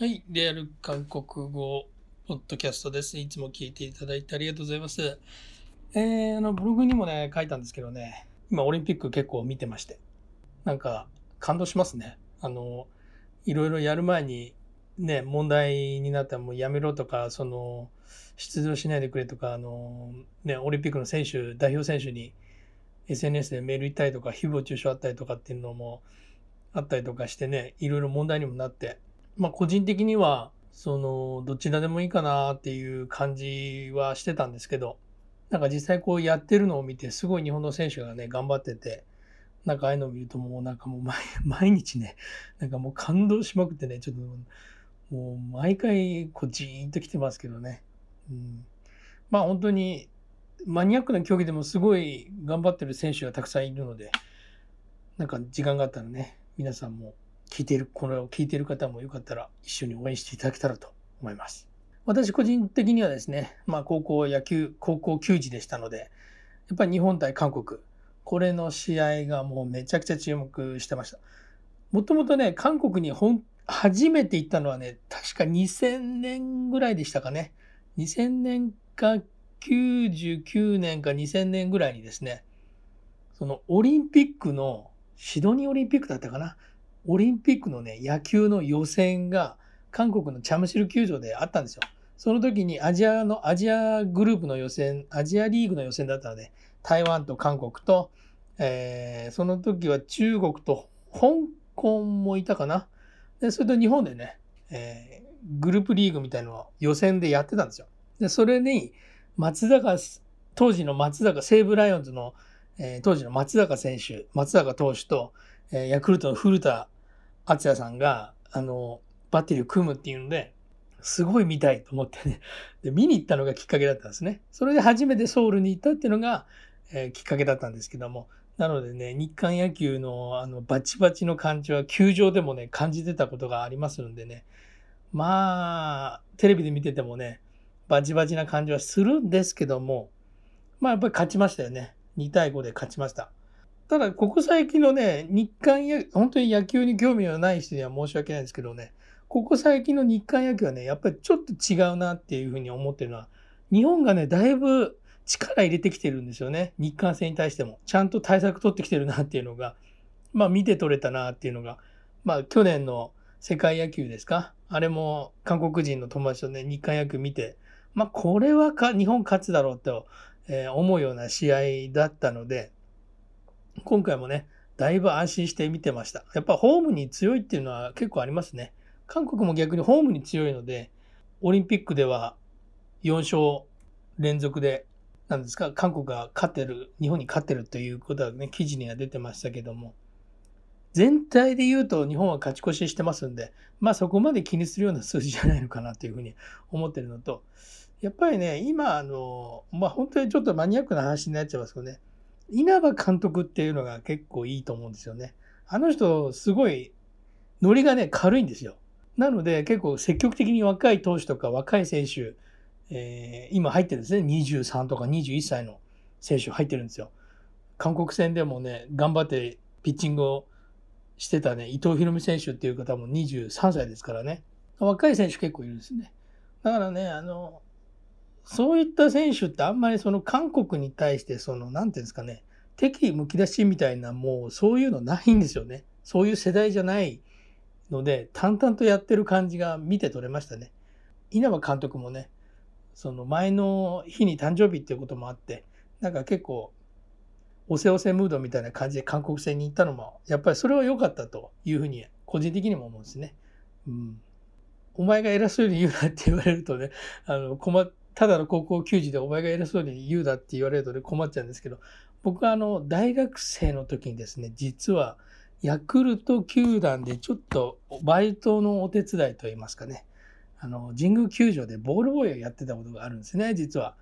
はい。リアル韓国語ポッドキャストです。いつも聞いていただいてありがとうございます。えー、あの、ブログにもね、書いたんですけどね、今オリンピック結構見てまして、なんか感動しますね。あの、いろいろやる前に、ね、問題になったらもうやめろとか、その、出場しないでくれとか、あの、ね、オリンピックの選手、代表選手に SNS でメール行ったりとか、誹謗中傷あったりとかっていうのもあったりとかしてね、いろいろ問題にもなって、まあ個人的には、その、どちらでもいいかなっていう感じはしてたんですけど、なんか実際こうやってるのを見て、すごい日本の選手がね、頑張ってて、なんかああいうのを見るともうなんかもう 毎日ね、なんかもう感動しまくってね、ちょっともう毎回こうジーンと来てますけどね。うん、まあ本当にマニアックな競技でもすごい頑張ってる選手がたくさんいるので、なんか時間があったらね、皆さんも聞いている、これを聞いている方もよかったら一緒に応援していただけたらと思います。私個人的にはですね、まあ高校野球、高校球児でしたので、やっぱり日本対韓国、これの試合がもうめちゃくちゃ注目してました。もともとね、韓国にほん初めて行ったのはね、確か2000年ぐらいでしたかね。2000年か99年か2000年ぐらいにですね、そのオリンピックの、シドニーオリンピックだったかな。オリンピックのね、野球の予選が韓国のチャムシル球場であったんですよ。その時にアジアの、アジアグループの予選、アジアリーグの予選だったので、台湾と韓国と、えー、その時は中国と香港もいたかな。で、それと日本でね、えー、グループリーグみたいのを予選でやってたんですよ。で、それに、松坂、当時の松坂、西武ライオンズの、えー、当時の松坂選手、松坂投手と、えー、ヤクルトの古田敦也さんが、あの、バッテリーを組むっていうので、すごい見たいと思ってね。で、見に行ったのがきっかけだったんですね。それで初めてソウルに行ったっていうのが、えー、きっかけだったんですけども。なのでね、日韓野球のあのバチバチの感じは球場でもね、感じてたことがありますのでね。まあ、テレビで見ててもね、バチバチな感じはするんですけども、まあやっぱり勝ちましたよね。2対5で勝ちました。ただ、ここ最近のね、日韓野、本当に野球に興味のない人には申し訳ないんですけどね、ここ最近の日韓野球はね、やっぱりちょっと違うなっていうふうに思ってるのは、日本がね、だいぶ力入れてきてるんですよね。日韓戦に対しても。ちゃんと対策取ってきてるなっていうのが、まあ見て取れたなっていうのが、まあ去年の世界野球ですかあれも韓国人の友達とね、日韓野球見て、まあこれはか日本勝つだろうと、えー、思うような試合だったので、今回もね、だいぶ安心して見てました。やっぱホームに強いっていうのは結構ありますね。韓国も逆にホームに強いので、オリンピックでは4勝連続で、なんですか、韓国が勝ってる、日本に勝ってるということはね、記事には出てましたけども、全体で言うと日本は勝ち越ししてますんで、まあそこまで気にするような数字じゃないのかなというふうに思ってるのと、やっぱりね、今、あの、まあ本当にちょっとマニアックな話になっちゃいますけどね、稲葉監督っていうのが結構いいと思うんですよね。あの人、すごい、ノリがね、軽いんですよ。なので、結構積極的に若い投手とか若い選手、えー、今入ってるんですね。23とか21歳の選手入ってるんですよ。韓国戦でもね、頑張ってピッチングをしてたね、伊藤博美選手っていう方も23歳ですからね。若い選手結構いるんですね。だからね、あの、そういった選手ってあんまりその韓国に対してその、なんていうんですかね、敵意むき出しみたいなもうそういうのないんですよね。そういう世代じゃないので、淡々とやってる感じが見て取れましたね。稲葉監督もね、その前の日に誕生日っていうこともあって、なんか結構、おせおせムードみたいな感じで韓国戦に行ったのも、やっぱりそれは良かったというふうに、個人的にも思うんですね。うん。お前が偉そうに言うなって言われるとね、あの、困っただの高校球児でお前が偉そうに言うなって言われるとね、困っちゃうんですけど、僕はあの、大学生の時にですね、実は、ヤクルト球団でちょっとバイトのお手伝いといいますかね、あの、神宮球場でボールボーイをやってたことがあるんですね、実は。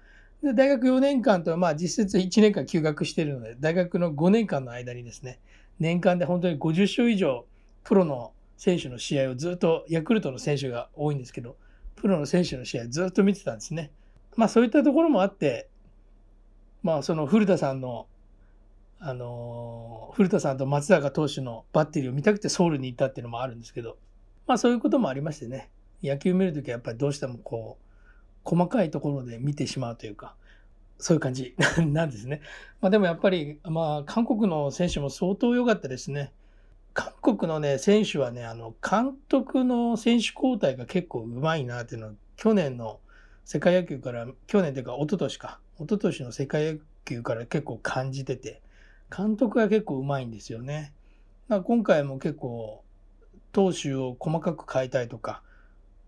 で大学4年間と、まあ実質1年間休学しているので、大学の5年間の間にですね、年間で本当に50勝以上、プロの選手の試合をずっと、ヤクルトの選手が多いんですけど、プロの選手の試合ずっと見てたんですね。まあそういったところもあって、まあその古田さんの、あの古田さんと松坂投手のバッテリーを見たくてソウルに行ったっていうのもあるんですけど、まあそういうこともありましてね。野球見るときはやっぱりどうしてもこう、細かいところで見てしまうというか、そういう感じ なんですね。まあでもやっぱり、まあ韓国の選手も相当良かったですね。韓国のね、選手はね、あの、監督の選手交代が結構うまいなっていうのは、去年の世界野球から、去年というか一昨年か、一昨年の世界野球から結構感じてて、監督が結構うまいんですよね。まあ、今回も結構、投手を細かく変えたいとか、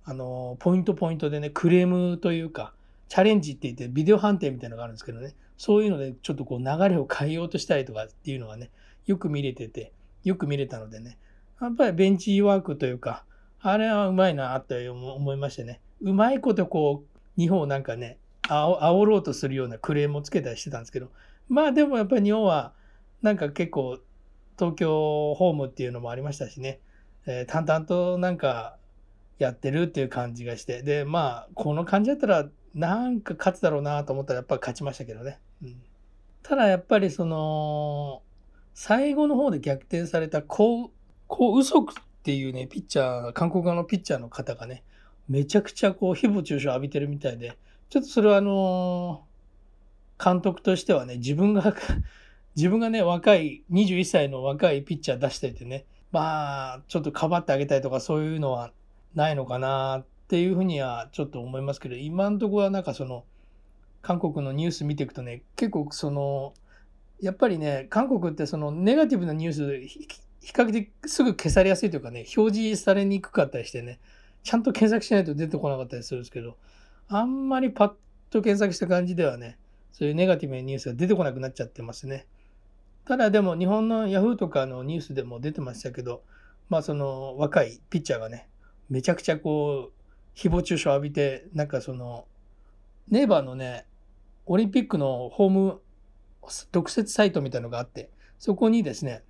あの、ポイントポイントでね、クレームというか、チャレンジって言ってビデオ判定みたいなのがあるんですけどね、そういうのでちょっとこう流れを変えようとしたりとかっていうのがね、よく見れてて、よく見れたのでね、やっぱりベンチワークというか、あれはうまいなって思いましてね、うまいことこう、日本をなんかね、あ煽ろうとするようなクレームをつけたりしてたんですけど、まあでもやっぱり日本はなんか結構東京ホームっていうのもありましたしね、えー、淡々となんかやってるっていう感じがして、で、まあ、この感じだったら、なんか勝つだろうなと思ったら、やっぱり勝ちましたけどね。うん、ただ、やっぱりその、最後の方で逆転された、こう、こう、嘘っていうね、ピッチャー、韓国側のピッチャーの方がね、めちゃくちゃこう、誹謗中傷浴びてるみたいで、ちょっとそれはあの監督としてはね、自分が 自分がね、若い、21歳の若いピッチャー出しててね、まあ、ちょっとかばってあげたいとかそういうのはないのかなっていうふうにはちょっと思いますけど、今のとこはなんかその、韓国のニュース見ていくとね、結構その、やっぱりね、韓国ってそのネガティブなニュース、比較的すぐ消されやすいというかね、表示されにくかったりしてね、ちゃんと検索しないと出てこなかったりするんですけど、あんまりパッと検索した感じではね、そういうネガティブなニュースが出てこなくなっちゃってますね。ただでも日本のヤフーとかのニュースでも出てましたけど、まあその若いピッチャーがね、めちゃくちゃこう、誹謗中傷浴びて、なんかその、ネイバーのね、オリンピックのホーム特設サイトみたいのがあって、そこにですね、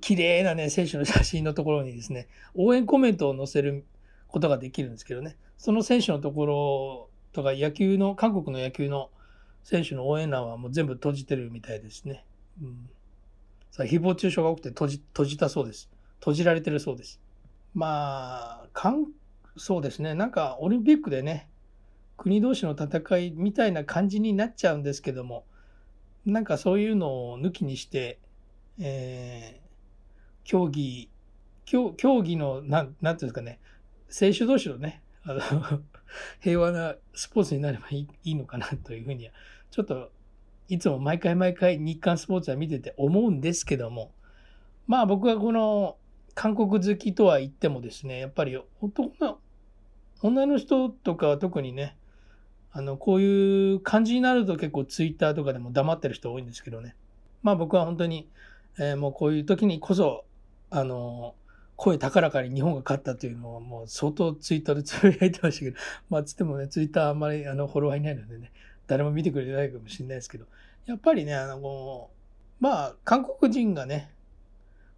綺麗なね、選手の写真のところにですね、応援コメントを載せることができるんですけどね、その選手のところとか野球の、韓国の野球の選手の応援欄はもう全部閉じてるみたいですね。うん。さあ、誹謗中傷が多くて閉じ、閉じたそうです。閉じられてるそうです。まあ、かんそうですね、なんかオリンピックでね、国同士の戦いみたいな感じになっちゃうんですけども、なんかそういうのを抜きにして、えー、競技、競競技の、なん、なんていうんですかね、選手同士のね、あの 平和なスポーツになればいいのかなというふうには、ちょっといつも毎回毎回日韓スポーツは見てて思うんですけども、まあ僕はこの韓国好きとは言ってもですね、やっぱり男の、女の人とかは特にね、あの、こういう感じになると結構ツイッターとかでも黙ってる人多いんですけどね。まあ僕は本当に、えー、もうこういう時にこそ、あの、声高らかに日本が勝ったというのをもう相当ツイッターでつぶやいてましたけど、まあつってもね、ツイッターあんまりあのフォロワーいないのでね、誰も見てくれてないかもしれないですけど、やっぱりね、あの、まあ韓国人がね、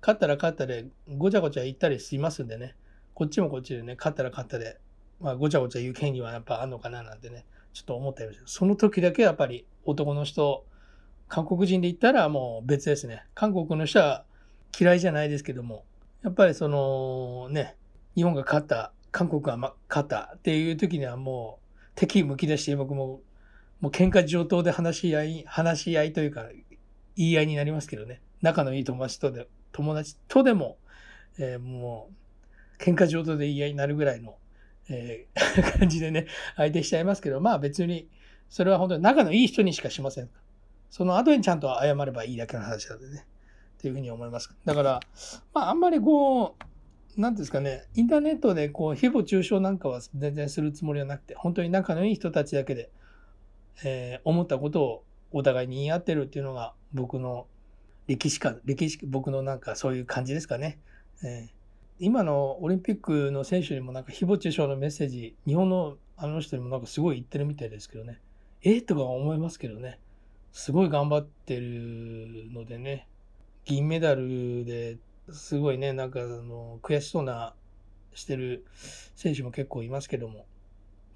勝ったら勝ったでごちゃごちゃ言ったりしますんでね、こっちもこっちでね、勝ったら勝ったで、まあ、ごちゃごちゃ言う権利はやっぱあんのかななんてね、ちょっと思ったりその時だけやっぱり男の人、韓国人で言ったらもう別ですね。韓国の人は嫌いじゃないですけども、やっぱりそのね、日本が勝った、韓国が勝ったっていう時にはもう敵むき出して、僕ももう喧嘩上等で話し合い、話し合いというか言い合いになりますけどね。仲のいい友達とで友達とでも、えー、もう、喧嘩上等で言い合いになるぐらいの、えー、感じでね、相手しちゃいますけど、まあ別に、それは本当に仲のいい人にしかしません。その後にちゃんと謝ればいいだけの話なのでね。っていうふうに思います。だから、まああんまりこう、なんですかね、インターネットでこう、誹謗中傷なんかは全然するつもりはなくて、本当に仲のいい人たちだけで、えー、思ったことをお互いに言い合ってるっていうのが僕の歴史観、歴史、僕のなんかそういう感じですかね。えー、今のオリンピックの選手にもなんか誹謗中傷のメッセージ、日本のあの人にもなんかすごい言ってるみたいですけどね。えとか思いますけどね。すごい頑張ってるのでね。銀メダルですごいね、なんかあの悔しそうなしてる選手も結構いますけども。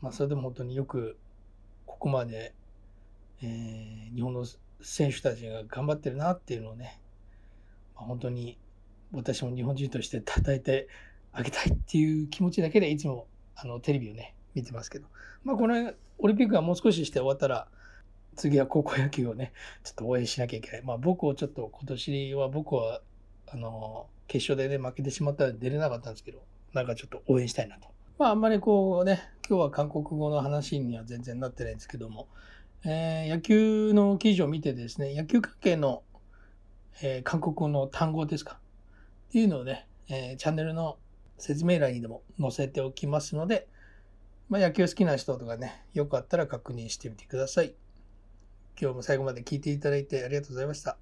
まあそれでも本当によくここまで、えー、日本の選手たちが頑張ってるなっていうのをね、まあ、本当に私も日本人として叩いてあげたいっていう気持ちだけでいつもあのテレビをね、見てますけど、まあ、このオリンピックがもう少しして終わったら、次は高校野球をね、ちょっと応援しなきゃいけない。まあ、僕をちょっと今年は僕は、あの、決勝でね、負けてしまったら出れなかったんですけど、なんかちょっと応援したいなと。まあ、あんまりこうね、今日は韓国語の話には全然なってないんですけども、えー、野球の記事を見てですね、野球関係の、えー、韓国語の単語ですかっていうのをね、えー、チャンネルの説明欄にでも載せておきますので、まあ、野球好きな人とかね、よかったら確認してみてください。今日も最後まで聞いていただいてありがとうございました。